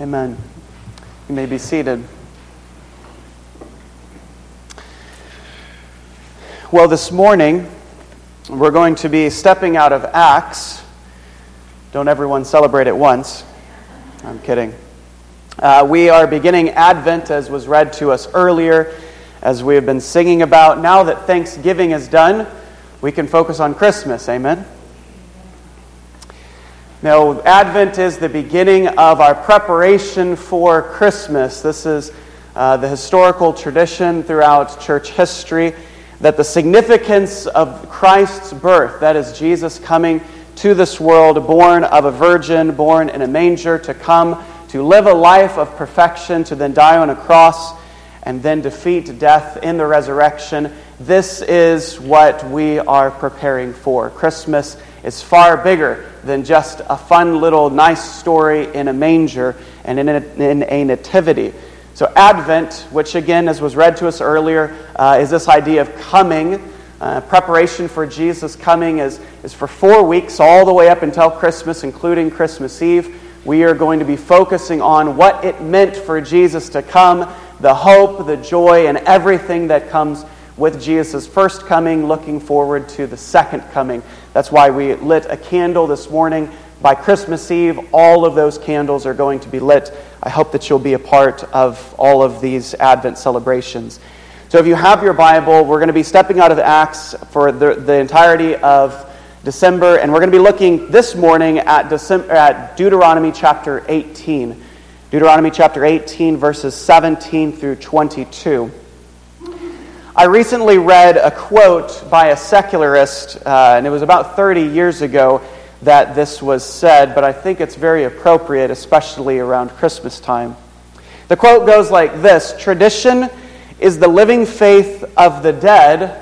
Amen. You may be seated. Well, this morning, we're going to be stepping out of Acts. Don't everyone celebrate at once. I'm kidding. Uh, we are beginning Advent, as was read to us earlier, as we have been singing about. Now that Thanksgiving is done, we can focus on Christmas. Amen. Now, Advent is the beginning of our preparation for Christmas. This is uh, the historical tradition throughout church history that the significance of Christ's birth, that is, Jesus coming to this world, born of a virgin, born in a manger, to come to live a life of perfection, to then die on a cross, and then defeat death in the resurrection. This is what we are preparing for. Christmas is far bigger than just a fun little nice story in a manger and in a, in a nativity. So, Advent, which again, as was read to us earlier, uh, is this idea of coming. Uh, preparation for Jesus' coming is, is for four weeks, all the way up until Christmas, including Christmas Eve. We are going to be focusing on what it meant for Jesus to come, the hope, the joy, and everything that comes with Jesus' first coming, looking forward to the second coming. That's why we lit a candle this morning. By Christmas Eve, all of those candles are going to be lit. I hope that you'll be a part of all of these Advent celebrations. So, if you have your Bible, we're going to be stepping out of Acts for the, the entirety of December, and we're going to be looking this morning at, December, at Deuteronomy chapter 18. Deuteronomy chapter 18, verses 17 through 22. I recently read a quote by a secularist, uh, and it was about 30 years ago that this was said, but I think it's very appropriate, especially around Christmas time. The quote goes like this Tradition is the living faith of the dead,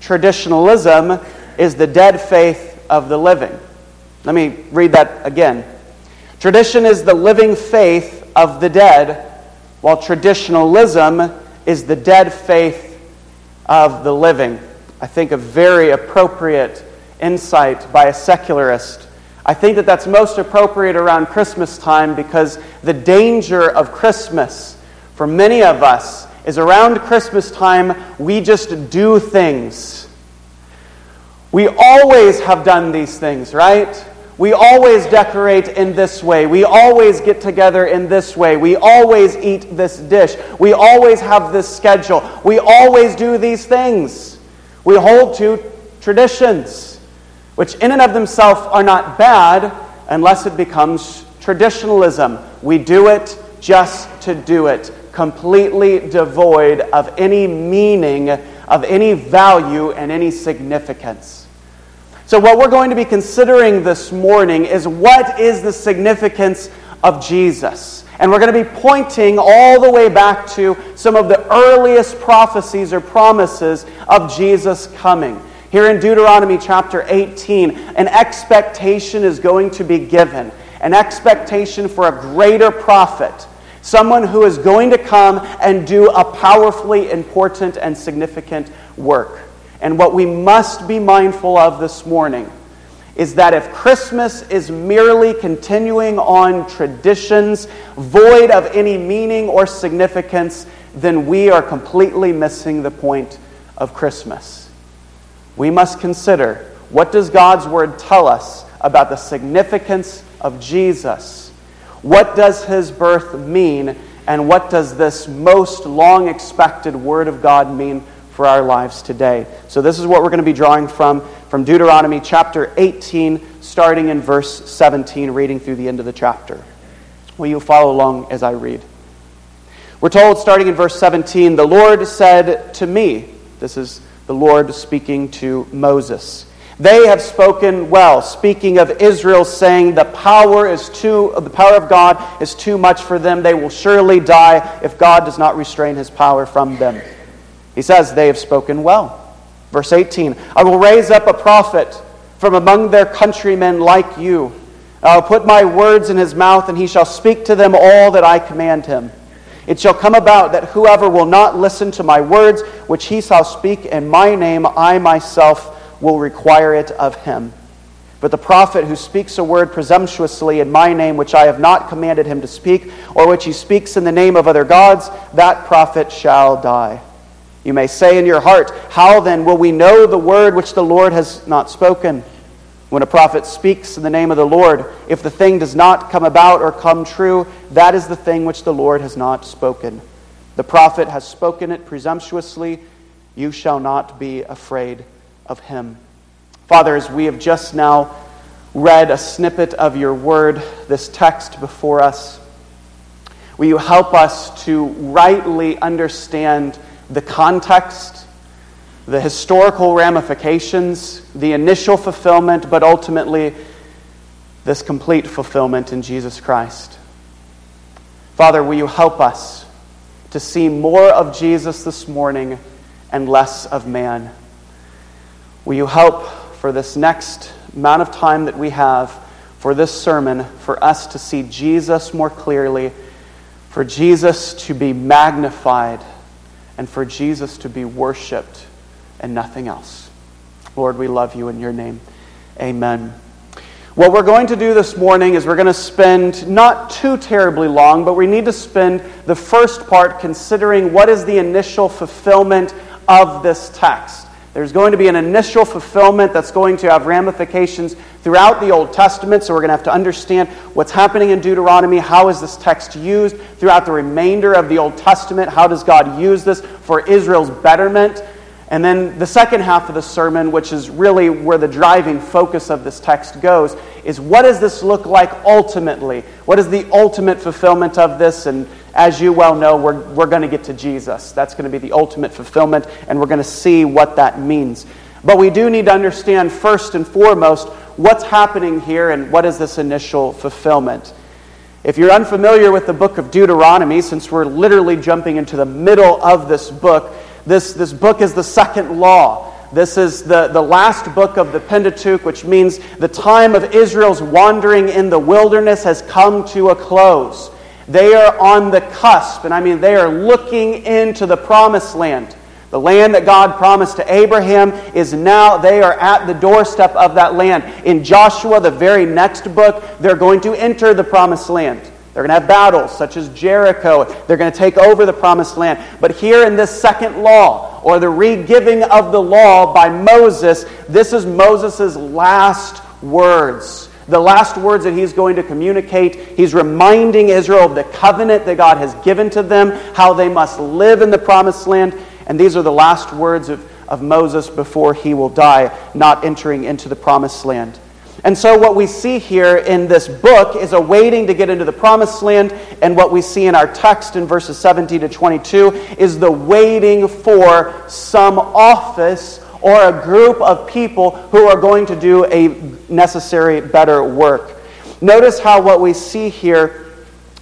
traditionalism is the dead faith of the living. Let me read that again. Tradition is the living faith of the dead, while traditionalism is the dead faith of the living. I think a very appropriate insight by a secularist. I think that that's most appropriate around Christmas time because the danger of Christmas for many of us is around Christmas time we just do things. We always have done these things, right? We always decorate in this way. We always get together in this way. We always eat this dish. We always have this schedule. We always do these things. We hold to traditions, which in and of themselves are not bad unless it becomes traditionalism. We do it just to do it, completely devoid of any meaning, of any value, and any significance. So, what we're going to be considering this morning is what is the significance of Jesus? And we're going to be pointing all the way back to some of the earliest prophecies or promises of Jesus coming. Here in Deuteronomy chapter 18, an expectation is going to be given an expectation for a greater prophet, someone who is going to come and do a powerfully important and significant work. And what we must be mindful of this morning is that if Christmas is merely continuing on traditions void of any meaning or significance, then we are completely missing the point of Christmas. We must consider what does God's word tell us about the significance of Jesus? What does his birth mean? And what does this most long expected word of God mean for our lives today. So, this is what we're going to be drawing from from Deuteronomy chapter 18, starting in verse 17, reading through the end of the chapter. Will you follow along as I read? We're told, starting in verse 17, the Lord said to me, this is the Lord speaking to Moses. They have spoken well, speaking of Israel, saying the power is too the power of God is too much for them. They will surely die if God does not restrain his power from them. He says, They have spoken well. Verse 18 I will raise up a prophet from among their countrymen like you. I'll put my words in his mouth, and he shall speak to them all that I command him. It shall come about that whoever will not listen to my words, which he shall speak in my name, I myself will require it of him. But the prophet who speaks a word presumptuously in my name, which I have not commanded him to speak, or which he speaks in the name of other gods, that prophet shall die. You may say in your heart, How then will we know the word which the Lord has not spoken? When a prophet speaks in the name of the Lord, if the thing does not come about or come true, that is the thing which the Lord has not spoken. The prophet has spoken it presumptuously. You shall not be afraid of him. Father, as we have just now read a snippet of your word, this text before us, will you help us to rightly understand the context? the historical ramifications, the initial fulfillment, but ultimately this complete fulfillment in Jesus Christ. Father, will you help us to see more of Jesus this morning and less of man? Will you help for this next amount of time that we have for this sermon for us to see Jesus more clearly, for Jesus to be magnified, and for Jesus to be worshiped? and nothing else. Lord, we love you in your name. Amen. What we're going to do this morning is we're going to spend not too terribly long, but we need to spend the first part considering what is the initial fulfillment of this text. There's going to be an initial fulfillment that's going to have ramifications throughout the Old Testament, so we're going to have to understand what's happening in Deuteronomy. How is this text used throughout the remainder of the Old Testament? How does God use this for Israel's betterment? And then the second half of the sermon, which is really where the driving focus of this text goes, is what does this look like ultimately? What is the ultimate fulfillment of this? And as you well know, we're, we're going to get to Jesus. That's going to be the ultimate fulfillment, and we're going to see what that means. But we do need to understand, first and foremost, what's happening here and what is this initial fulfillment. If you're unfamiliar with the book of Deuteronomy, since we're literally jumping into the middle of this book, this, this book is the second law. This is the, the last book of the Pentateuch, which means the time of Israel's wandering in the wilderness has come to a close. They are on the cusp, and I mean, they are looking into the promised land. The land that God promised to Abraham is now, they are at the doorstep of that land. In Joshua, the very next book, they're going to enter the promised land. They're going to have battles such as Jericho. They're going to take over the promised land. But here in this second law, or the regiving of the law by Moses, this is Moses' last words. The last words that he's going to communicate. He's reminding Israel of the covenant that God has given to them, how they must live in the promised land. And these are the last words of, of Moses before he will die, not entering into the promised land. And so, what we see here in this book is a waiting to get into the promised land. And what we see in our text in verses 17 to 22 is the waiting for some office or a group of people who are going to do a necessary, better work. Notice how what we see here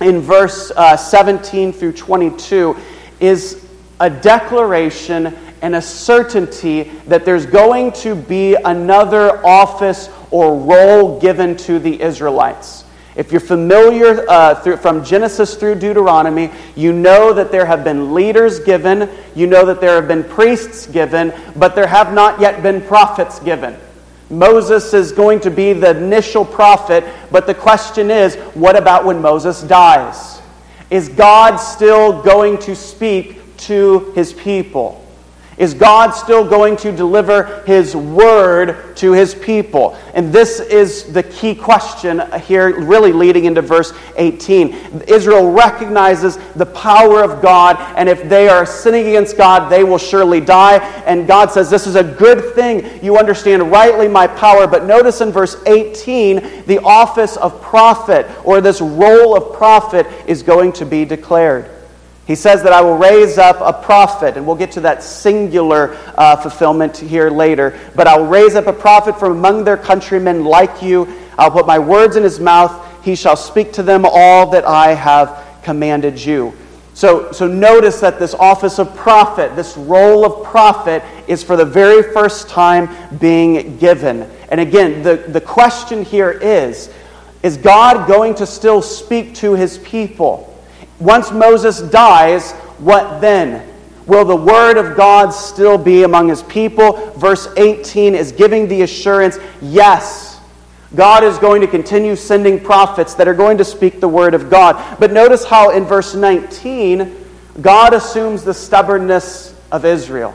in verse uh, 17 through 22 is a declaration and a certainty that there's going to be another office or role given to the Israelites. If you're familiar uh, through, from Genesis through Deuteronomy, you know that there have been leaders given, you know that there have been priests given, but there have not yet been prophets given. Moses is going to be the initial prophet, but the question is what about when Moses dies? Is God still going to speak to his people? Is God still going to deliver His word to His people? And this is the key question here, really leading into verse 18. Israel recognizes the power of God, and if they are sinning against God, they will surely die. And God says, This is a good thing. You understand rightly my power. But notice in verse 18, the office of prophet, or this role of prophet, is going to be declared. He says that I will raise up a prophet, and we'll get to that singular uh, fulfillment here later. But I will raise up a prophet from among their countrymen like you. I'll put my words in his mouth. He shall speak to them all that I have commanded you. So, so notice that this office of prophet, this role of prophet, is for the very first time being given. And again, the, the question here is Is God going to still speak to his people? Once Moses dies, what then? Will the word of God still be among his people? Verse 18 is giving the assurance yes. God is going to continue sending prophets that are going to speak the word of God. But notice how in verse 19, God assumes the stubbornness of Israel,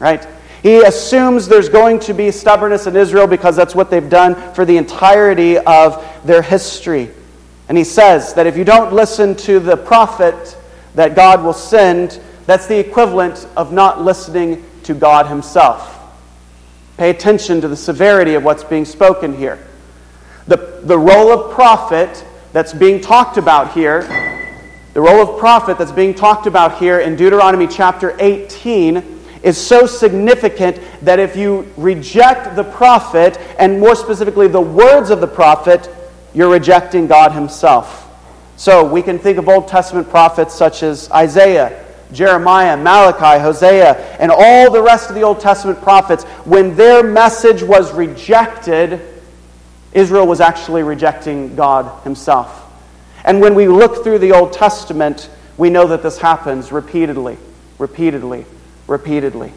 right? He assumes there's going to be stubbornness in Israel because that's what they've done for the entirety of their history. And he says that if you don't listen to the prophet that God will send, that's the equivalent of not listening to God Himself. Pay attention to the severity of what's being spoken here. The, the role of prophet that's being talked about here, the role of prophet that's being talked about here in Deuteronomy chapter 18 is so significant that if you reject the prophet, and more specifically the words of the prophet, you're rejecting God Himself. So we can think of Old Testament prophets such as Isaiah, Jeremiah, Malachi, Hosea, and all the rest of the Old Testament prophets. When their message was rejected, Israel was actually rejecting God Himself. And when we look through the Old Testament, we know that this happens repeatedly, repeatedly, repeatedly.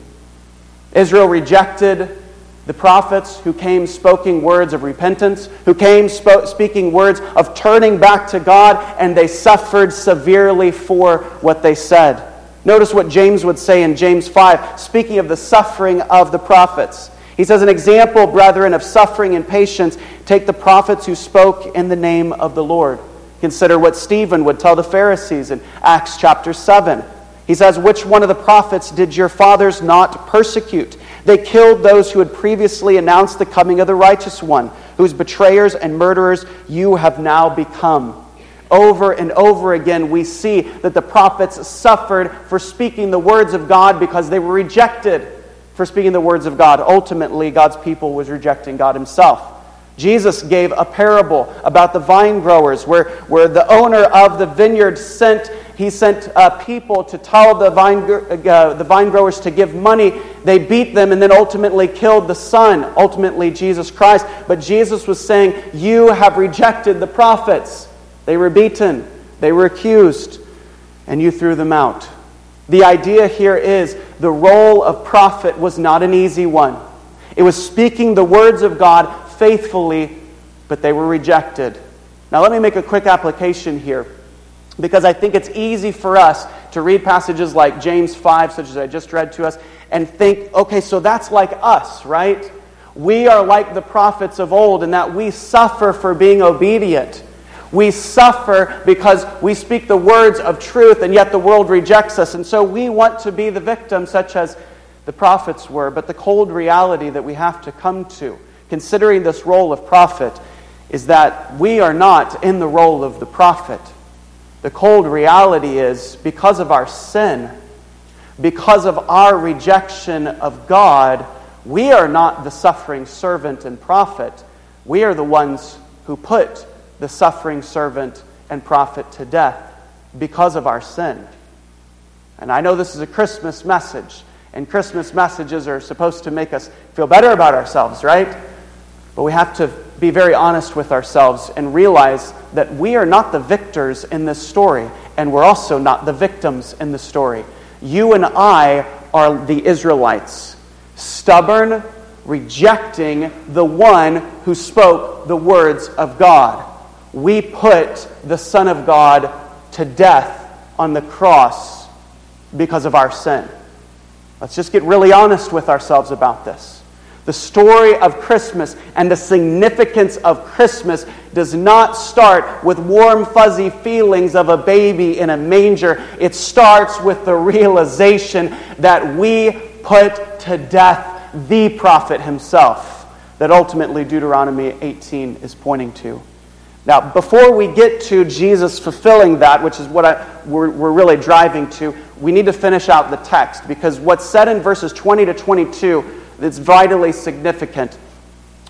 Israel rejected the prophets who came speaking words of repentance, who came speaking words of turning back to God, and they suffered severely for what they said. Notice what James would say in James 5, speaking of the suffering of the prophets. He says, An example, brethren, of suffering and patience, take the prophets who spoke in the name of the Lord. Consider what Stephen would tell the Pharisees in Acts chapter 7. He says, Which one of the prophets did your fathers not persecute? They killed those who had previously announced the coming of the righteous one, whose betrayers and murderers you have now become. Over and over again, we see that the prophets suffered for speaking the words of God because they were rejected for speaking the words of God. Ultimately, God's people was rejecting God Himself. Jesus gave a parable about the vine growers where, where the owner of the vineyard sent he sent uh, people to tell the vine, uh, the vine growers to give money. They beat them and then ultimately killed the son, ultimately Jesus Christ. But Jesus was saying, You have rejected the prophets. They were beaten, they were accused, and you threw them out. The idea here is the role of prophet was not an easy one. It was speaking the words of God faithfully, but they were rejected. Now, let me make a quick application here because I think it's easy for us to read passages like James 5, such as I just read to us, and think, okay, so that's like us, right? We are like the prophets of old in that we suffer for being obedient. We suffer because we speak the words of truth, and yet the world rejects us. And so we want to be the victim, such as the prophets were. But the cold reality that we have to come to, considering this role of prophet, is that we are not in the role of the prophet. The cold reality is because of our sin, because of our rejection of God, we are not the suffering servant and prophet. We are the ones who put the suffering servant and prophet to death because of our sin. And I know this is a Christmas message, and Christmas messages are supposed to make us feel better about ourselves, right? But we have to be very honest with ourselves and realize that we are not the victors in this story, and we're also not the victims in the story. You and I are the Israelites, stubborn, rejecting the one who spoke the words of God. We put the Son of God to death on the cross because of our sin. Let's just get really honest with ourselves about this. The story of Christmas and the significance of Christmas does not start with warm, fuzzy feelings of a baby in a manger. It starts with the realization that we put to death the prophet himself, that ultimately Deuteronomy 18 is pointing to. Now, before we get to Jesus fulfilling that, which is what I, we're, we're really driving to, we need to finish out the text because what's said in verses 20 to 22 that's vitally significant.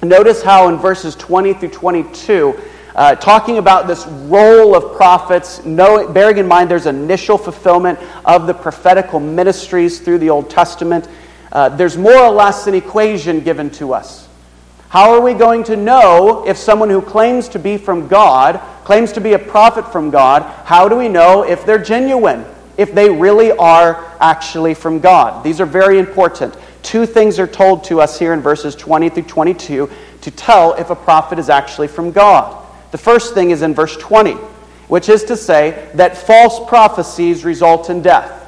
Notice how in verses 20 through 22, uh, talking about this role of prophets, know, bearing in mind there's initial fulfillment of the prophetical ministries through the Old Testament, uh, there's more or less an equation given to us. How are we going to know if someone who claims to be from God, claims to be a prophet from God, how do we know if they're genuine? If they really are actually from God? These are very important. Two things are told to us here in verses 20 through 22 to tell if a prophet is actually from God. The first thing is in verse 20, which is to say that false prophecies result in death.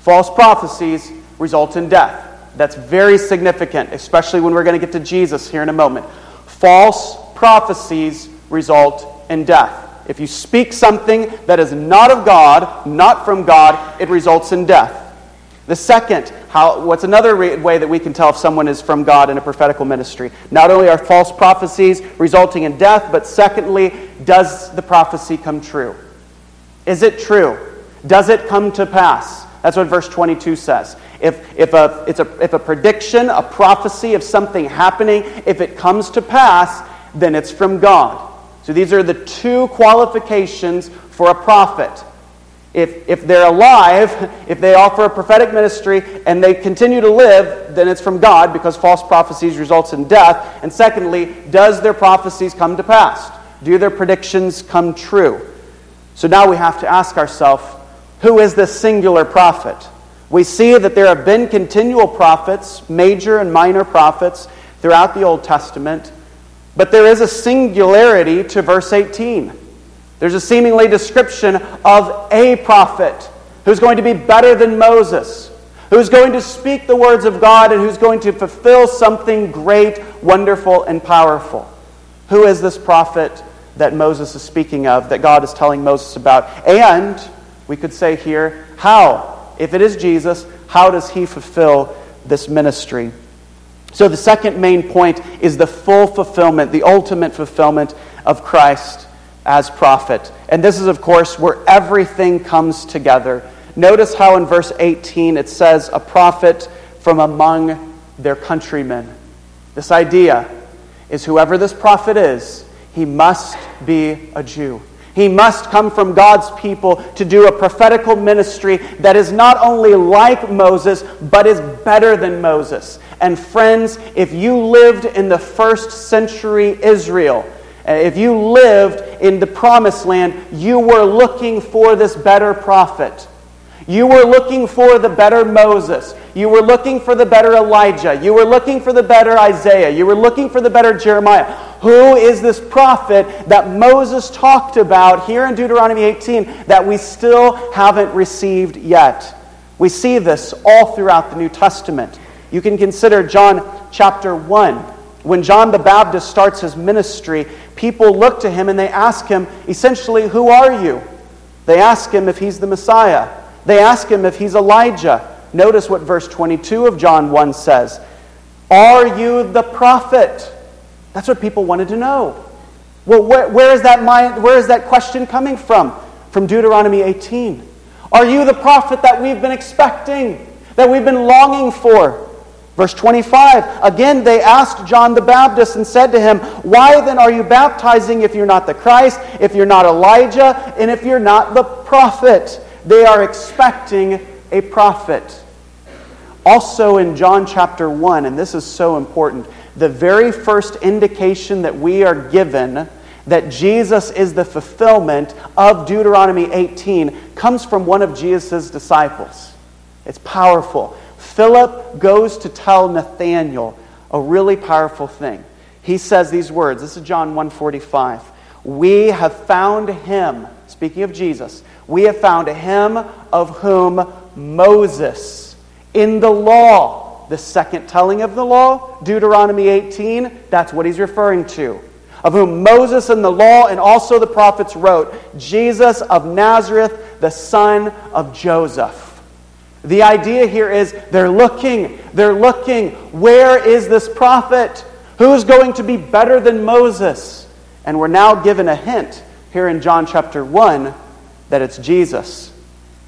False prophecies result in death. That's very significant, especially when we're going to get to Jesus here in a moment. False prophecies result in death. If you speak something that is not of God, not from God, it results in death. The second, how, what's another re- way that we can tell if someone is from God in a prophetical ministry? Not only are false prophecies resulting in death, but secondly, does the prophecy come true? Is it true? Does it come to pass? That's what verse 22 says. If, if, a, it's a, if a prediction, a prophecy of something happening, if it comes to pass, then it's from God. So these are the two qualifications for a prophet. If, if they're alive, if they offer a prophetic ministry and they continue to live, then it's from God because false prophecies results in death. And secondly, does their prophecies come to pass? Do their predictions come true? So now we have to ask ourselves, who is this singular prophet? We see that there have been continual prophets, major and minor prophets, throughout the Old Testament. But there is a singularity to verse 18. There's a seemingly description of a prophet who's going to be better than Moses, who's going to speak the words of God, and who's going to fulfill something great, wonderful, and powerful. Who is this prophet that Moses is speaking of, that God is telling Moses about? And we could say here, how? If it is Jesus, how does he fulfill this ministry? So, the second main point is the full fulfillment, the ultimate fulfillment of Christ as prophet. And this is, of course, where everything comes together. Notice how in verse 18 it says, a prophet from among their countrymen. This idea is whoever this prophet is, he must be a Jew. He must come from God's people to do a prophetical ministry that is not only like Moses, but is better than Moses. And friends, if you lived in the first century Israel, uh, if you lived in the promised land, you were looking for this better prophet. You were looking for the better Moses. You were looking for the better Elijah. You were looking for the better Isaiah. You were looking for the better Jeremiah. Who is this prophet that Moses talked about here in Deuteronomy 18 that we still haven't received yet? We see this all throughout the New Testament. You can consider John chapter 1. When John the Baptist starts his ministry, people look to him and they ask him, essentially, Who are you? They ask him if he's the Messiah. They ask him if he's Elijah. Notice what verse 22 of John 1 says Are you the prophet? That's what people wanted to know. Well, where, where, is that mind, where is that question coming from? From Deuteronomy 18. Are you the prophet that we've been expecting, that we've been longing for? Verse 25, again they asked John the Baptist and said to him, Why then are you baptizing if you're not the Christ, if you're not Elijah, and if you're not the prophet? They are expecting a prophet. Also in John chapter 1, and this is so important, the very first indication that we are given that Jesus is the fulfillment of Deuteronomy 18 comes from one of Jesus' disciples. It's powerful. Philip goes to tell Nathanael a really powerful thing. He says these words. This is John 1:45. We have found him, speaking of Jesus, we have found him of whom Moses in the law the second telling of the law, Deuteronomy 18, that's what he's referring to. Of whom Moses and the law and also the prophets wrote, Jesus of Nazareth, the son of Joseph. The idea here is they're looking, they're looking. Where is this prophet? Who's going to be better than Moses? And we're now given a hint here in John chapter 1 that it's Jesus.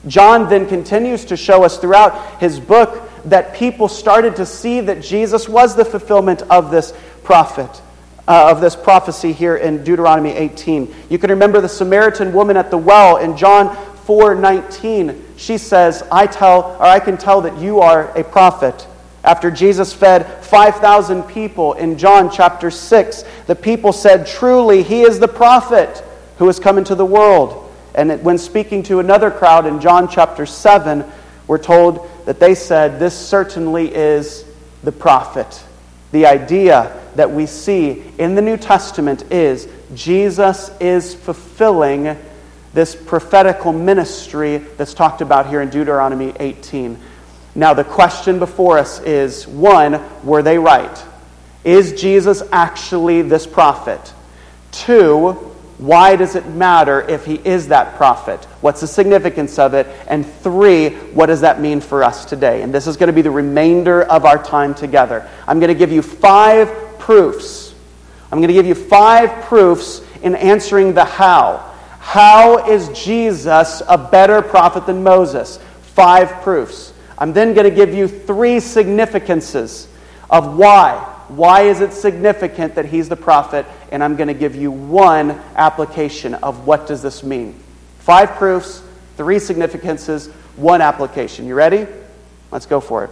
John then continues to show us throughout his book that people started to see that Jesus was the fulfillment of this prophet. Uh, of this prophecy here in Deuteronomy 18. You can remember the Samaritan woman at the well in John 4:19. She says, "I tell or I can tell that you are a prophet." After Jesus fed 5,000 people in John chapter 6, the people said, "Truly, he is the prophet who has come into the world." And when speaking to another crowd in John chapter 7, we're told that they said, This certainly is the prophet. The idea that we see in the New Testament is Jesus is fulfilling this prophetical ministry that's talked about here in Deuteronomy 18. Now, the question before us is one, were they right? Is Jesus actually this prophet? Two, why does it matter if he is that prophet? What's the significance of it? And three, what does that mean for us today? And this is going to be the remainder of our time together. I'm going to give you five proofs. I'm going to give you five proofs in answering the how. How is Jesus a better prophet than Moses? Five proofs. I'm then going to give you three significances of why. Why is it significant that he's the prophet? And I'm going to give you one application of what does this mean. Five proofs, three significances, one application. You ready? Let's go for it.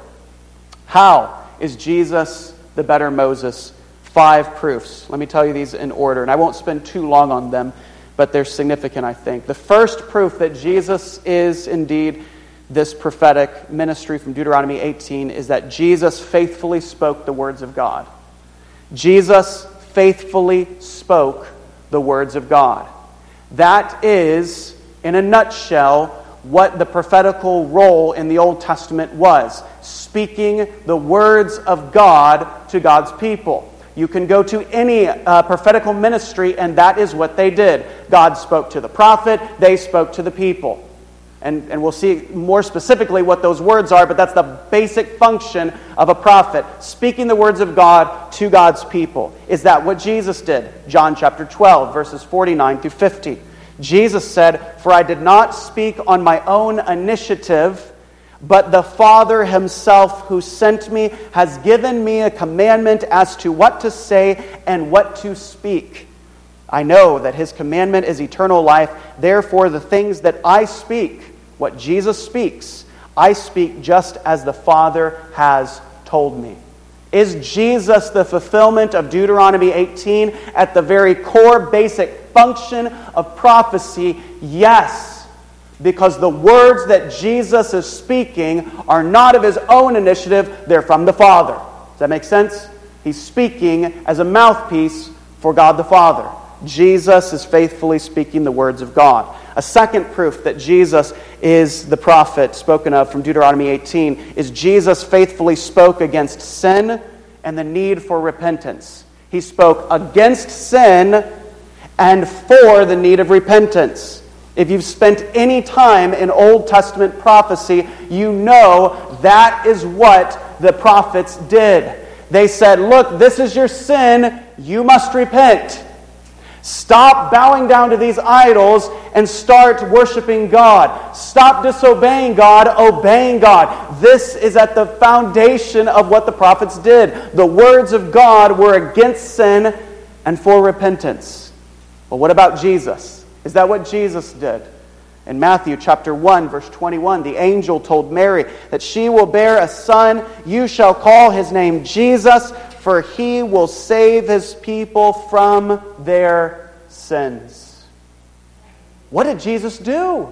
How is Jesus the better Moses? Five proofs. Let me tell you these in order, and I won't spend too long on them, but they're significant, I think. The first proof that Jesus is indeed this prophetic ministry from Deuteronomy 18 is that Jesus faithfully spoke the words of God. Jesus faithfully spoke the words of God. That is, in a nutshell, what the prophetical role in the Old Testament was speaking the words of God to God's people. You can go to any uh, prophetical ministry, and that is what they did. God spoke to the prophet, they spoke to the people. And, and we'll see more specifically what those words are, but that's the basic function of a prophet, speaking the words of God to God's people. Is that what Jesus did? John chapter 12, verses 49 through 50. Jesus said, For I did not speak on my own initiative, but the Father himself who sent me has given me a commandment as to what to say and what to speak. I know that his commandment is eternal life. Therefore, the things that I speak, what Jesus speaks, I speak just as the Father has told me. Is Jesus the fulfillment of Deuteronomy 18 at the very core, basic function of prophecy? Yes, because the words that Jesus is speaking are not of his own initiative, they're from the Father. Does that make sense? He's speaking as a mouthpiece for God the Father. Jesus is faithfully speaking the words of God. A second proof that Jesus is the prophet spoken of from Deuteronomy 18 is Jesus faithfully spoke against sin and the need for repentance. He spoke against sin and for the need of repentance. If you've spent any time in Old Testament prophecy, you know that is what the prophets did. They said, Look, this is your sin, you must repent. Stop bowing down to these idols and start worshiping God. Stop disobeying God, obeying God. This is at the foundation of what the prophets did. The words of God were against sin and for repentance. But what about Jesus? Is that what Jesus did? In Matthew chapter 1 verse 21, the angel told Mary that she will bear a son, you shall call his name Jesus for he will save his people from their sins. What did Jesus do?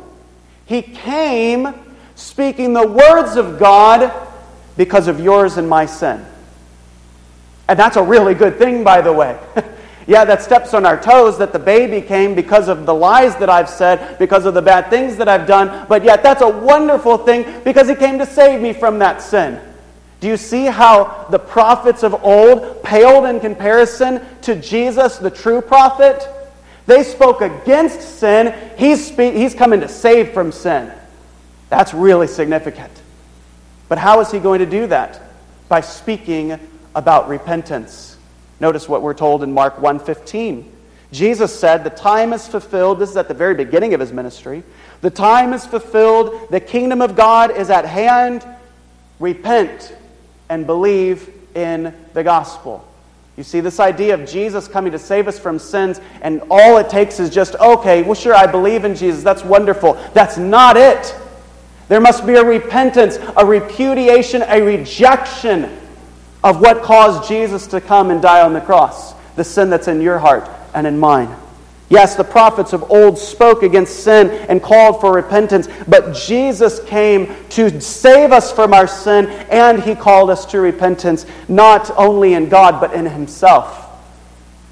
He came speaking the words of God because of yours and my sin. And that's a really good thing, by the way. yeah, that steps on our toes that the baby came because of the lies that I've said, because of the bad things that I've done, but yet that's a wonderful thing because he came to save me from that sin. Do you see how the prophets of old paled in comparison to Jesus, the true prophet? They spoke against sin. He's, spe- he's coming to save from sin. That's really significant. But how is he going to do that? By speaking about repentance. Notice what we're told in Mark 1:15. Jesus said, "The time is fulfilled." This is at the very beginning of his ministry. "The time is fulfilled. The kingdom of God is at hand. Repent and believe in the gospel. You see, this idea of Jesus coming to save us from sins, and all it takes is just, okay, well, sure, I believe in Jesus. That's wonderful. That's not it. There must be a repentance, a repudiation, a rejection of what caused Jesus to come and die on the cross, the sin that's in your heart and in mine. Yes, the prophets of old spoke against sin and called for repentance, but Jesus came to save us from our sin, and he called us to repentance, not only in God, but in himself.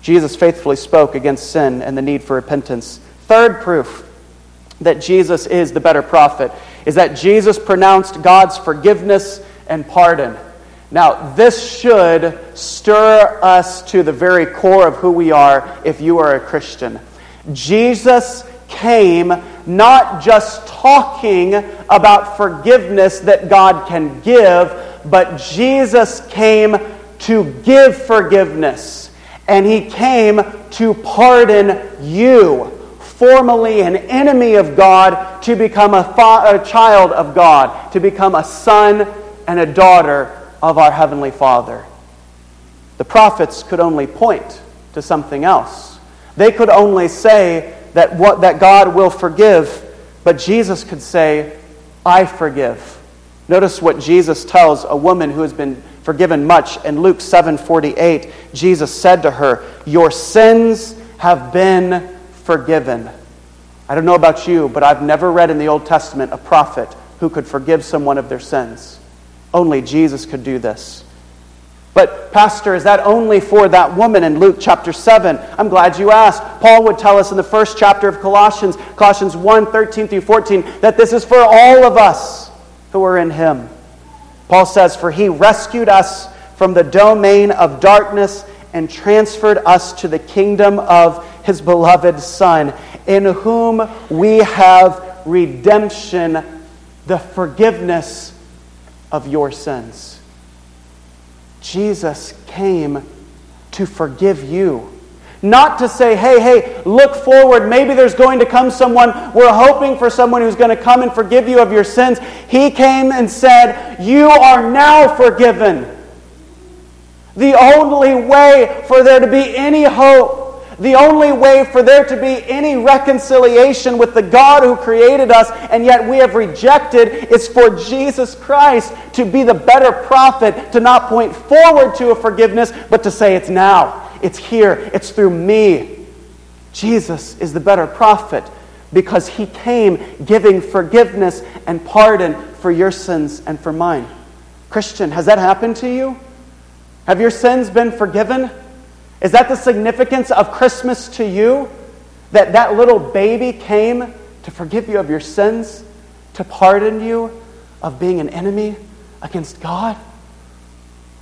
Jesus faithfully spoke against sin and the need for repentance. Third proof that Jesus is the better prophet is that Jesus pronounced God's forgiveness and pardon. Now, this should stir us to the very core of who we are if you are a Christian. Jesus came not just talking about forgiveness that God can give, but Jesus came to give forgiveness. And he came to pardon you, formerly an enemy of God, to become a, fa- a child of God, to become a son and a daughter of our Heavenly Father. The prophets could only point to something else. They could only say that, what, that God will forgive, but Jesus could say, I forgive. Notice what Jesus tells a woman who has been forgiven much. In Luke 7:48, Jesus said to her, "Your sins have been forgiven." I don't know about you, but I've never read in the Old Testament a prophet who could forgive someone of their sins. Only Jesus could do this. But, Pastor, is that only for that woman in Luke chapter 7? I'm glad you asked. Paul would tell us in the first chapter of Colossians, Colossians 1 13 through 14, that this is for all of us who are in him. Paul says, For he rescued us from the domain of darkness and transferred us to the kingdom of his beloved Son, in whom we have redemption, the forgiveness of your sins. Jesus came to forgive you. Not to say, hey, hey, look forward. Maybe there's going to come someone. We're hoping for someone who's going to come and forgive you of your sins. He came and said, You are now forgiven. The only way for there to be any hope the only way for there to be any reconciliation with the God who created us and yet we have rejected is for Jesus Christ to be the better prophet, to not point forward to a forgiveness, but to say it's now, it's here, it's through me. Jesus is the better prophet because he came giving forgiveness and pardon for your sins and for mine. Christian, has that happened to you? Have your sins been forgiven? Is that the significance of Christmas to you? That that little baby came to forgive you of your sins, to pardon you of being an enemy against God?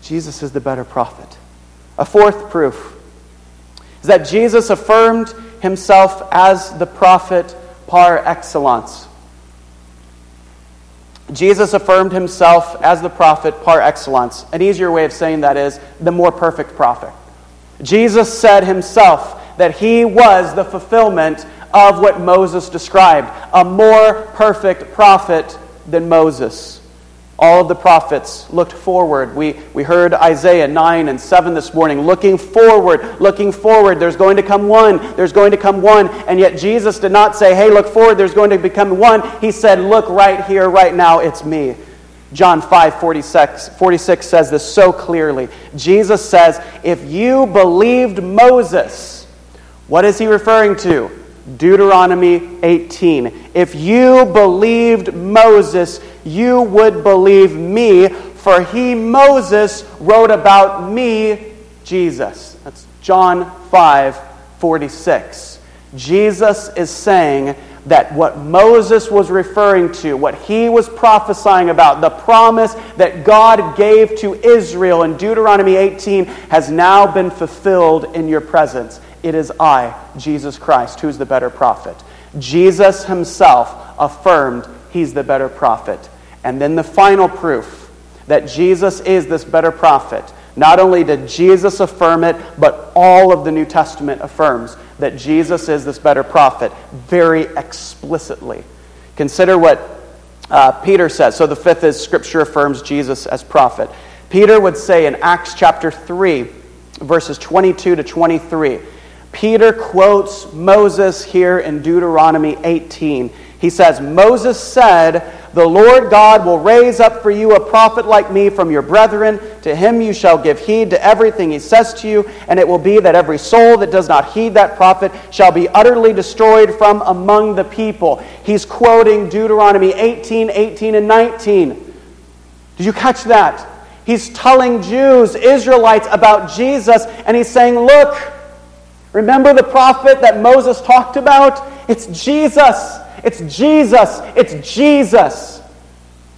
Jesus is the better prophet. A fourth proof is that Jesus affirmed himself as the prophet par excellence. Jesus affirmed himself as the prophet par excellence. An easier way of saying that is the more perfect prophet. Jesus said himself that he was the fulfillment of what Moses described a more perfect prophet than Moses. All of the prophets looked forward. We, we heard Isaiah 9 and 7 this morning, looking forward, looking forward. There's going to come one, there's going to come one. And yet Jesus did not say, hey, look forward, there's going to become one. He said, look right here, right now, it's me. John 5 46, 46 says this so clearly. Jesus says, If you believed Moses, what is he referring to? Deuteronomy 18. If you believed Moses, you would believe me, for he, Moses, wrote about me, Jesus. That's John 5 46. Jesus is saying, that what Moses was referring to, what he was prophesying about, the promise that God gave to Israel in Deuteronomy 18 has now been fulfilled in your presence. It is I, Jesus Christ, who's the better prophet. Jesus himself affirmed he's the better prophet. And then the final proof that Jesus is this better prophet. Not only did Jesus affirm it, but all of the New Testament affirms that Jesus is this better prophet very explicitly. Consider what uh, Peter says. So the fifth is Scripture affirms Jesus as prophet. Peter would say in Acts chapter 3, verses 22 to 23, Peter quotes Moses here in Deuteronomy 18. He says, Moses said, The Lord God will raise up for you a prophet like me from your brethren. To him you shall give heed to everything he says to you, and it will be that every soul that does not heed that prophet shall be utterly destroyed from among the people. He's quoting Deuteronomy 18, 18, and 19. Did you catch that? He's telling Jews, Israelites, about Jesus, and he's saying, Look, remember the prophet that Moses talked about? It's Jesus. It's Jesus. It's Jesus.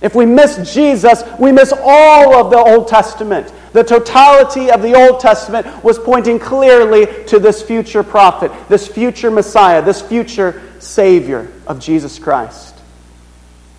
If we miss Jesus, we miss all of the Old Testament. The totality of the Old Testament was pointing clearly to this future prophet, this future Messiah, this future Savior of Jesus Christ.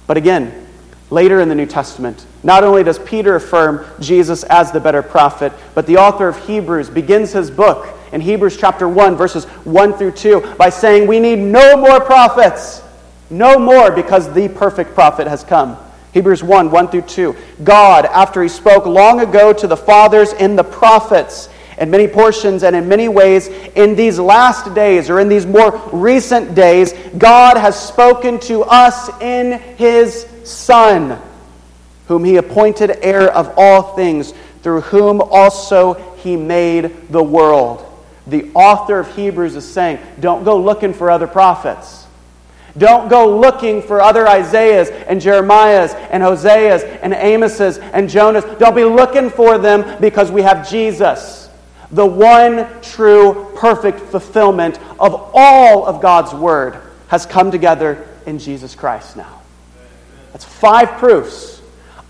But again, later in the New Testament, not only does Peter affirm Jesus as the better prophet, but the author of Hebrews begins his book in Hebrews chapter 1, verses 1 through 2, by saying, We need no more prophets. No more, because the perfect prophet has come. Hebrews 1 1 through 2. God, after he spoke long ago to the fathers in the prophets, in many portions and in many ways, in these last days or in these more recent days, God has spoken to us in his Son, whom he appointed heir of all things, through whom also he made the world. The author of Hebrews is saying, don't go looking for other prophets. Don't go looking for other Isaiahs and Jeremiahs and Hoseas and Amoses and Jonahs. Don't be looking for them because we have Jesus, the one true, perfect fulfillment of all of God's Word has come together in Jesus Christ now. That's five proofs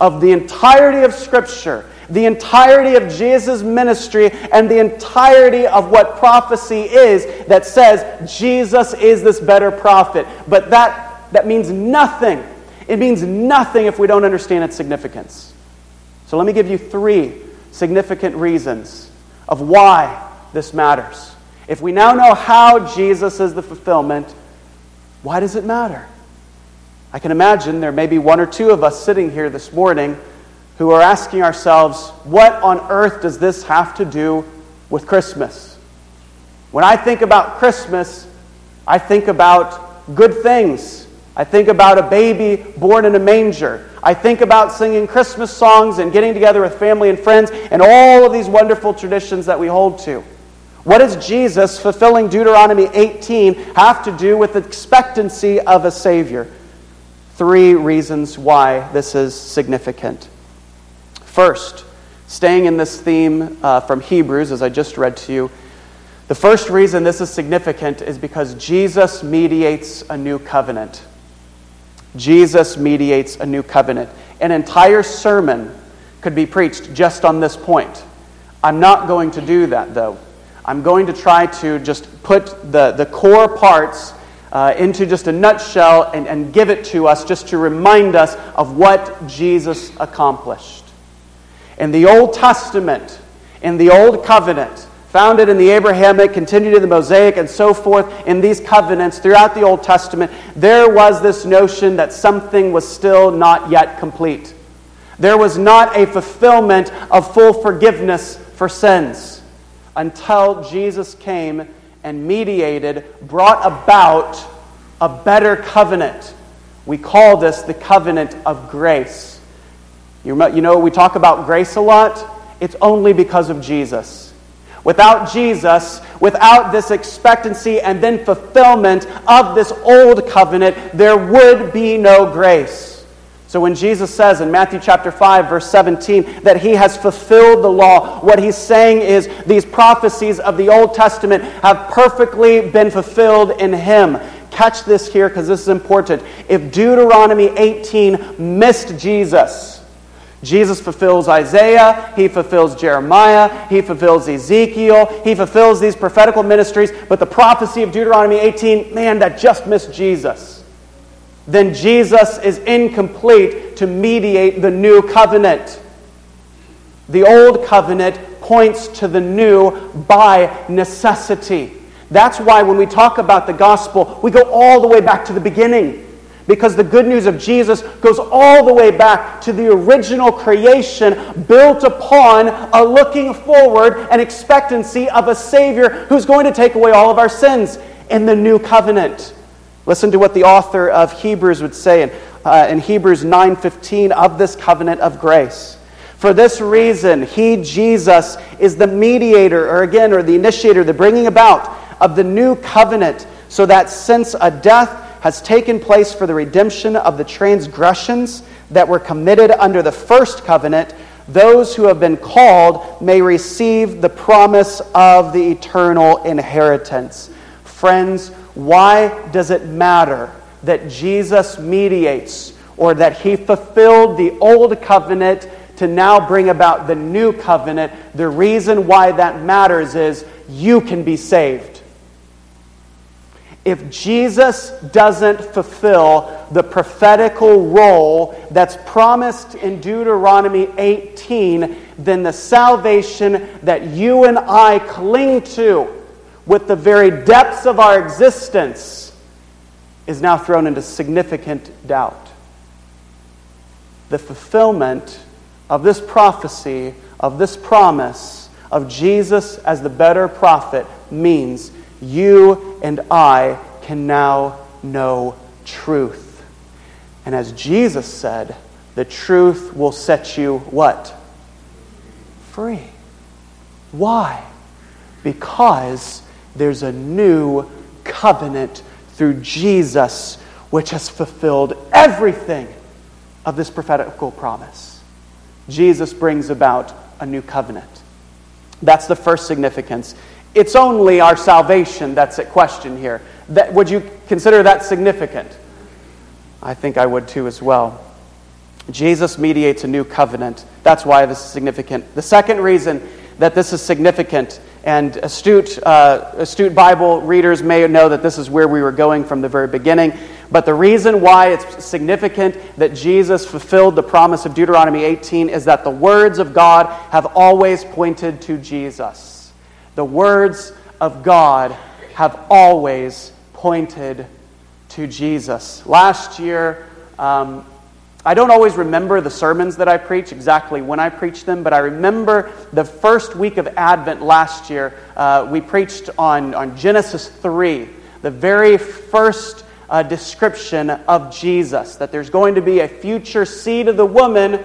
of the entirety of Scripture the entirety of Jesus' ministry and the entirety of what prophecy is that says Jesus is this better prophet. But that, that means nothing. It means nothing if we don't understand its significance. So let me give you three significant reasons of why this matters. If we now know how Jesus is the fulfillment, why does it matter? I can imagine there may be one or two of us sitting here this morning who are asking ourselves, what on earth does this have to do with Christmas? When I think about Christmas, I think about good things. I think about a baby born in a manger. I think about singing Christmas songs and getting together with family and friends and all of these wonderful traditions that we hold to. What does Jesus, fulfilling Deuteronomy 18, have to do with the expectancy of a Savior? Three reasons why this is significant. First, staying in this theme uh, from Hebrews, as I just read to you, the first reason this is significant is because Jesus mediates a new covenant. Jesus mediates a new covenant. An entire sermon could be preached just on this point. I'm not going to do that, though. I'm going to try to just put the, the core parts uh, into just a nutshell and, and give it to us just to remind us of what Jesus accomplished. In the Old Testament, in the Old Covenant, founded in the Abrahamic, continued in the Mosaic, and so forth, in these covenants throughout the Old Testament, there was this notion that something was still not yet complete. There was not a fulfillment of full forgiveness for sins until Jesus came and mediated, brought about a better covenant. We call this the covenant of grace. You know, we talk about grace a lot. It's only because of Jesus. Without Jesus, without this expectancy and then fulfillment of this old covenant, there would be no grace. So when Jesus says in Matthew chapter 5 verse 17 that he has fulfilled the law, what he's saying is these prophecies of the Old Testament have perfectly been fulfilled in him. Catch this here because this is important. If Deuteronomy 18 missed Jesus, Jesus fulfills Isaiah, he fulfills Jeremiah, he fulfills Ezekiel, he fulfills these prophetical ministries, but the prophecy of Deuteronomy 18, man, that just missed Jesus. Then Jesus is incomplete to mediate the new covenant. The old covenant points to the new by necessity. That's why when we talk about the gospel, we go all the way back to the beginning. Because the good news of Jesus goes all the way back to the original creation built upon a looking forward and expectancy of a Savior who's going to take away all of our sins in the new covenant. Listen to what the author of Hebrews would say in uh, in Hebrews 9:15 of this covenant of grace. For this reason, he, Jesus, is the mediator, or again, or the initiator, the bringing about of the new covenant, so that since a death has taken place for the redemption of the transgressions that were committed under the first covenant, those who have been called may receive the promise of the eternal inheritance. Friends, why does it matter that Jesus mediates or that he fulfilled the old covenant to now bring about the new covenant? The reason why that matters is you can be saved. If Jesus doesn't fulfill the prophetical role that's promised in Deuteronomy 18, then the salvation that you and I cling to with the very depths of our existence is now thrown into significant doubt. The fulfillment of this prophecy, of this promise of Jesus as the better prophet means you and I can now know truth. And as Jesus said, the truth will set you what? Free. Why? Because there's a new covenant through Jesus, which has fulfilled everything of this prophetical promise. Jesus brings about a new covenant. That's the first significance. It's only our salvation that's at question here. That, would you consider that significant? I think I would too as well. Jesus mediates a new covenant. That's why this is significant. The second reason that this is significant and astute, uh, astute Bible readers may know that this is where we were going from the very beginning. But the reason why it's significant that Jesus fulfilled the promise of Deuteronomy 18 is that the words of God have always pointed to Jesus. The words of God have always pointed to Jesus. Last year, um, I don't always remember the sermons that I preach exactly when I preach them, but I remember the first week of Advent last year, uh, we preached on, on Genesis 3, the very first uh, description of Jesus, that there's going to be a future seed of the woman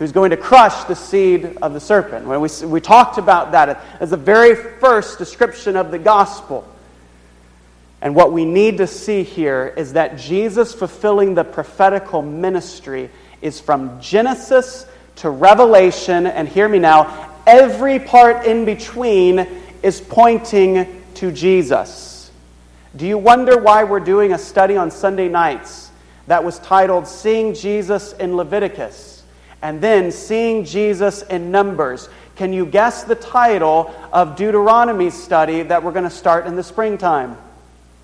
who's going to crush the seed of the serpent. When we, we talked about that as the very first description of the gospel. And what we need to see here is that Jesus fulfilling the prophetical ministry is from Genesis to Revelation, and hear me now, every part in between is pointing to Jesus. Do you wonder why we're doing a study on Sunday nights that was titled Seeing Jesus in Leviticus and then Seeing Jesus in Numbers? Can you guess the title of Deuteronomy study that we're going to start in the springtime?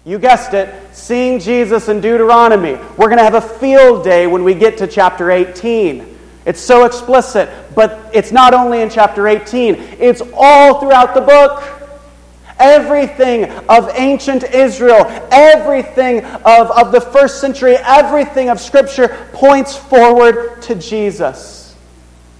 You guessed it, seeing Jesus in Deuteronomy. We're going to have a field day when we get to chapter 18. It's so explicit, but it's not only in chapter 18, it's all throughout the book. Everything of ancient Israel, everything of, of the first century, everything of Scripture points forward to Jesus.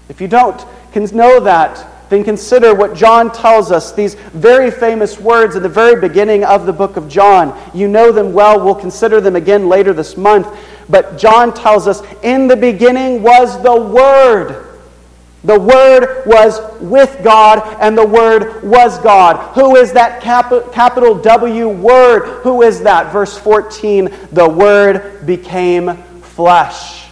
If you don't know that, then consider what John tells us, these very famous words at the very beginning of the book of John. You know them well. We'll consider them again later this month. But John tells us, In the beginning was the Word. The Word was with God, and the Word was God. Who is that cap- capital W Word? Who is that? Verse 14 The Word became flesh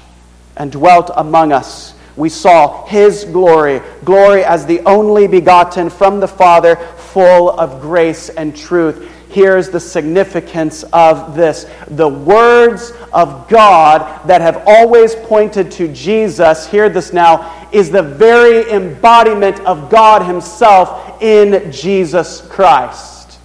and dwelt among us we saw his glory, glory as the only begotten from the Father, full of grace and truth. Here's the significance of this. The words of God that have always pointed to Jesus, hear this now, is the very embodiment of God Himself in Jesus Christ.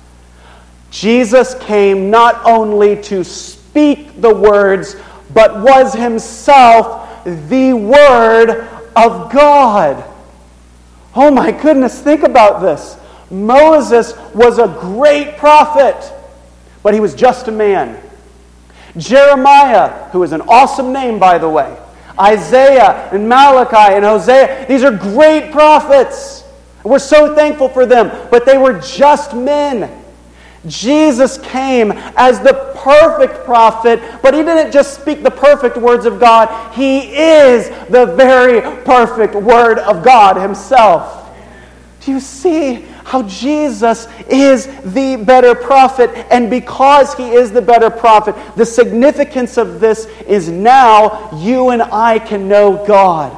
Jesus came not only to speak the words, but was Himself the Word of God. Oh my goodness, think about this. Moses was a great prophet, but he was just a man. Jeremiah, who is an awesome name, by the way, Isaiah and Malachi and Hosea, these are great prophets. We're so thankful for them, but they were just men. Jesus came as the perfect prophet, but he didn't just speak the perfect words of God. He is the very perfect word of God himself. Do you see how Jesus is the better prophet? And because he is the better prophet, the significance of this is now you and I can know God.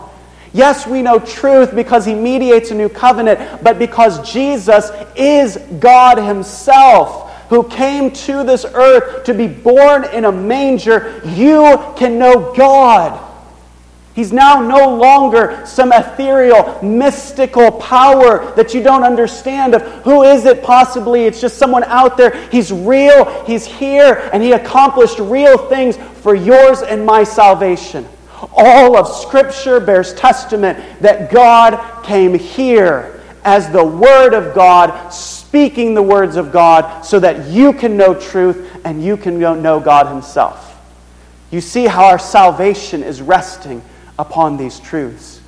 Yes, we know truth because he mediates a new covenant, but because Jesus is God himself who came to this earth to be born in a manger, you can know God. He's now no longer some ethereal, mystical power that you don't understand of who is it possibly? It's just someone out there. He's real, he's here, and he accomplished real things for yours and my salvation. All of Scripture bears testament that God came here as the Word of God, speaking the words of God, so that you can know truth and you can know God Himself. You see how our salvation is resting upon these truths.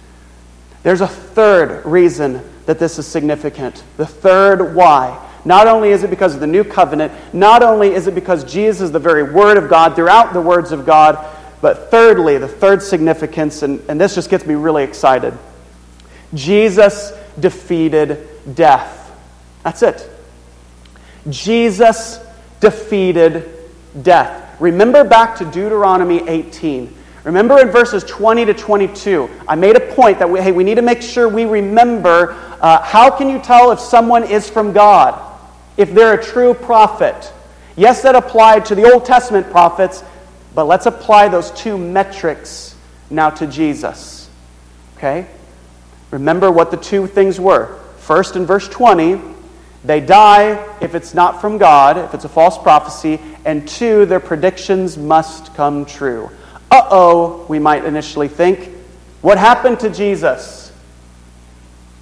There's a third reason that this is significant. The third why. Not only is it because of the new covenant, not only is it because Jesus is the very Word of God throughout the words of God, but thirdly, the third significance, and, and this just gets me really excited Jesus defeated death. That's it. Jesus defeated death. Remember back to Deuteronomy 18. Remember in verses 20 to 22, I made a point that we, hey, we need to make sure we remember uh, how can you tell if someone is from God, if they're a true prophet? Yes, that applied to the Old Testament prophets, but let's apply those two metrics now to Jesus. Okay? Remember what the two things were. First, in verse 20, they die if it's not from God, if it's a false prophecy. And two, their predictions must come true. Uh oh, we might initially think. What happened to Jesus?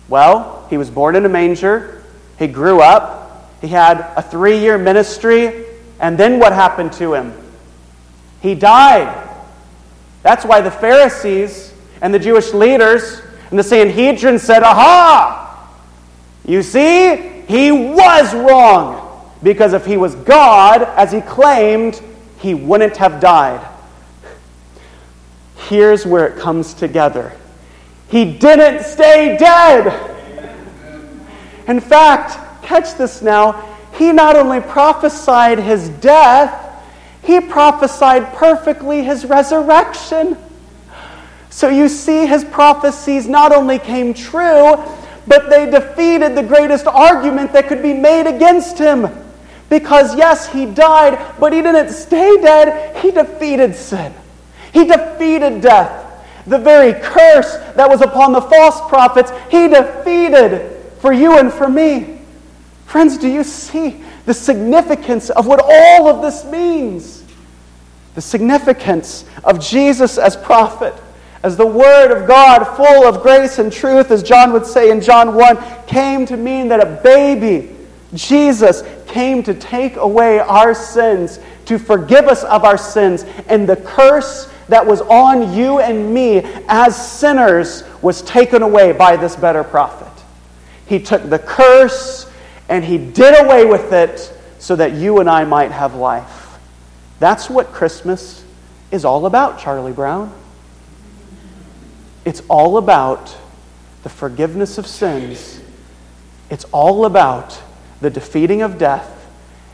Well, he was born in a manger, he grew up, he had a three year ministry, and then what happened to him? He died. That's why the Pharisees and the Jewish leaders and the Sanhedrin said, Aha! You see, he was wrong. Because if he was God, as he claimed, he wouldn't have died. Here's where it comes together he didn't stay dead. In fact, catch this now, he not only prophesied his death, he prophesied perfectly his resurrection. So you see, his prophecies not only came true, but they defeated the greatest argument that could be made against him. Because, yes, he died, but he didn't stay dead, he defeated sin. He defeated death. The very curse that was upon the false prophets, he defeated for you and for me. Friends, do you see the significance of what all of this means? The significance of Jesus as prophet, as the Word of God, full of grace and truth, as John would say in John 1, came to mean that a baby, Jesus, came to take away our sins, to forgive us of our sins, and the curse that was on you and me as sinners was taken away by this better prophet. He took the curse and he did away with it so that you and I might have life. That's what Christmas is all about, Charlie Brown. It's all about the forgiveness of sins. It's all about the defeating of death.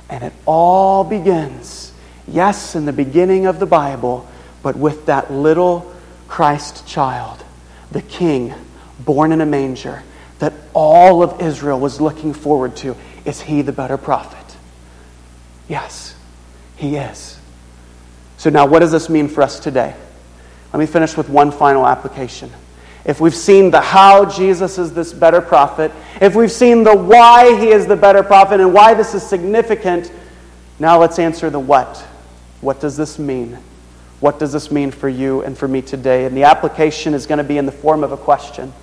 And it all begins, yes, in the beginning of the Bible, but with that little Christ child, the king born in a manger, that all of Israel was looking forward to. Is he the better prophet? Yes, he is. So, now what does this mean for us today? Let me finish with one final application. If we've seen the how Jesus is this better prophet, if we've seen the why he is the better prophet and why this is significant, now let's answer the what. What does this mean? What does this mean for you and for me today? And the application is going to be in the form of a question.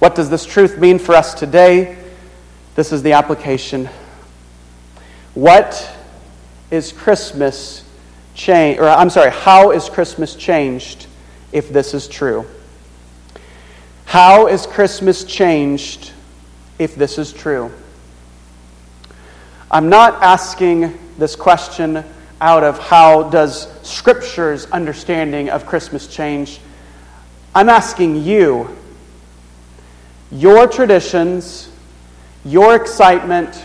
What does this truth mean for us today? This is the application. What is Christmas change or I'm sorry, how is Christmas changed if this is true? How is Christmas changed if this is true? I'm not asking this question out of how does Scripture's understanding of Christmas change. I'm asking you, your traditions, your excitement,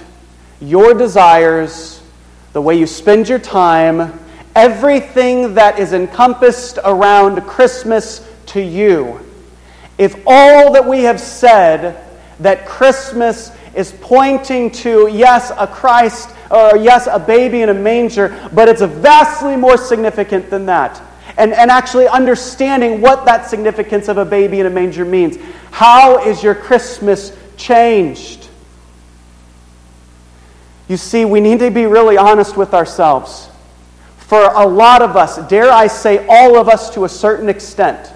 your desires, the way you spend your time, everything that is encompassed around Christmas to you. If all that we have said that Christmas is pointing to, yes, a Christ, or yes, a baby in a manger, but it's vastly more significant than that. And, and actually understanding what that significance of a baby in a manger means. How is your Christmas changed? You see, we need to be really honest with ourselves. For a lot of us, dare I say, all of us to a certain extent,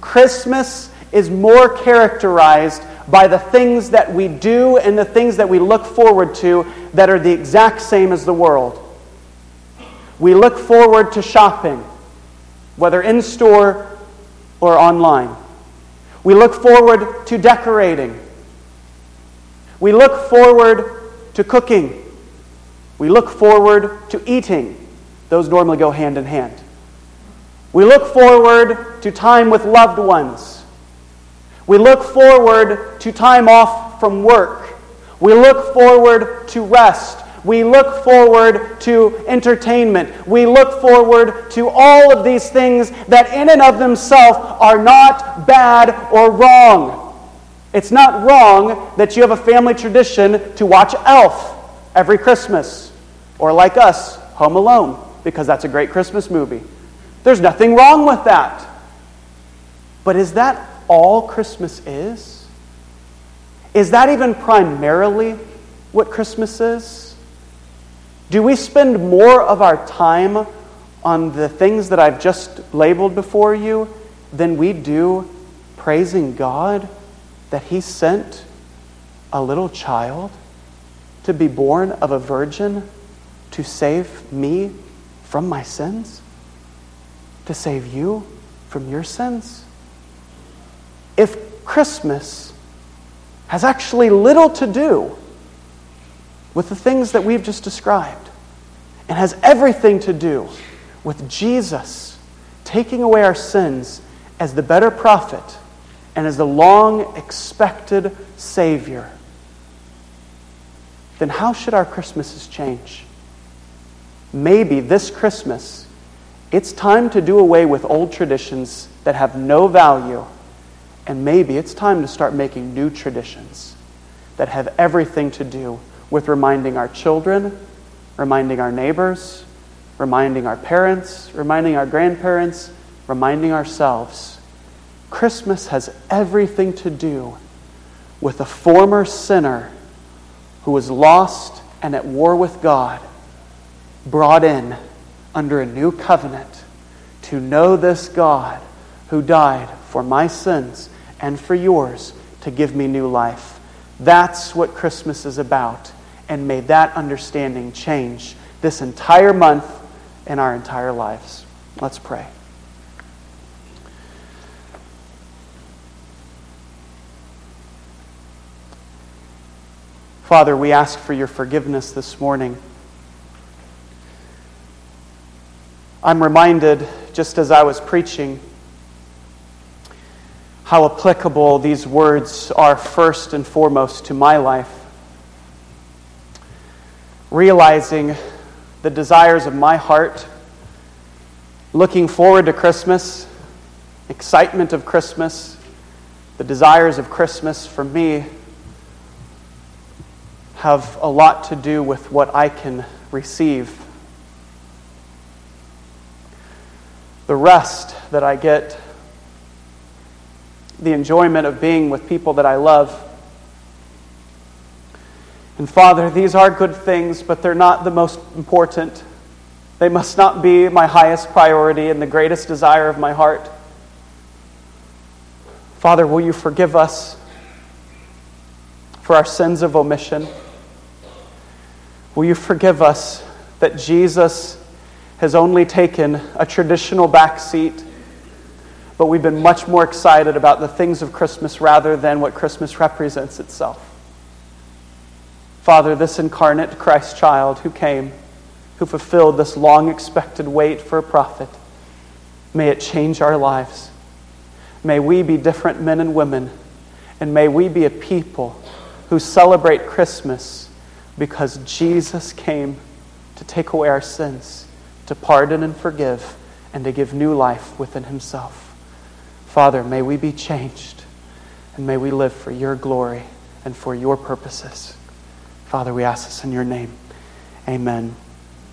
Christmas is more characterized by the things that we do and the things that we look forward to that are the exact same as the world. We look forward to shopping, whether in store or online. We look forward to decorating. We look forward to cooking. We look forward to eating. Those normally go hand in hand. We look forward to time with loved ones. We look forward to time off from work. We look forward to rest. We look forward to entertainment. We look forward to all of these things that, in and of themselves, are not bad or wrong. It's not wrong that you have a family tradition to watch Elf every Christmas or like us, Home Alone, because that's a great Christmas movie. There's nothing wrong with that. But is that all Christmas is? Is that even primarily what Christmas is? Do we spend more of our time on the things that I've just labeled before you than we do praising God that He sent a little child to be born of a virgin? to save me from my sins? To save you from your sins? If Christmas has actually little to do with the things that we've just described and has everything to do with Jesus taking away our sins as the better prophet and as the long expected Savior, then how should our Christmases change? maybe this Christmas, it's time to do away with old traditions that have no value. And maybe it's time to start making new traditions that have everything to do with reminding our children, reminding our neighbors, reminding our parents, reminding our grandparents, reminding ourselves. Christmas has everything to do with a former sinner who was lost and at war with God brought in under a new covenant to know this God who died for my sins and for yours to give me new life. That's what Christmas is about. And may that understanding change this entire month and our entire lives. Let's pray. Father, we ask for your forgiveness this morning. I'm reminded, just as I was preaching, how applicable these words are first and foremost to my life. Realizing the desires of my heart, looking forward to Christmas, excitement of Christmas, the desires of Christmas for me have a lot to do with what I can receive the rest that I get, the enjoyment of being with people that I love. And Father, these are good things, but they're not the most important. They must not be my highest priority and the greatest desire of my heart. Father, will you forgive us for our sins of omission? Will you forgive us that Jesus has only taken a traditional back seat, but we've been much more excited about the things of Christmas rather than what Christmas represents itself. Father, this incarnate Christ child who came, who fulfilled this long expected wait for a prophet, may it change our lives. May we be different men and women, and may we be a people who celebrate Christmas because Jesus came to take away our sins, to pardon and forgive, and to give new life within Himself. Father, may we be changed, and may we live for your glory and for your purposes. Father, we ask this in your name. Amen.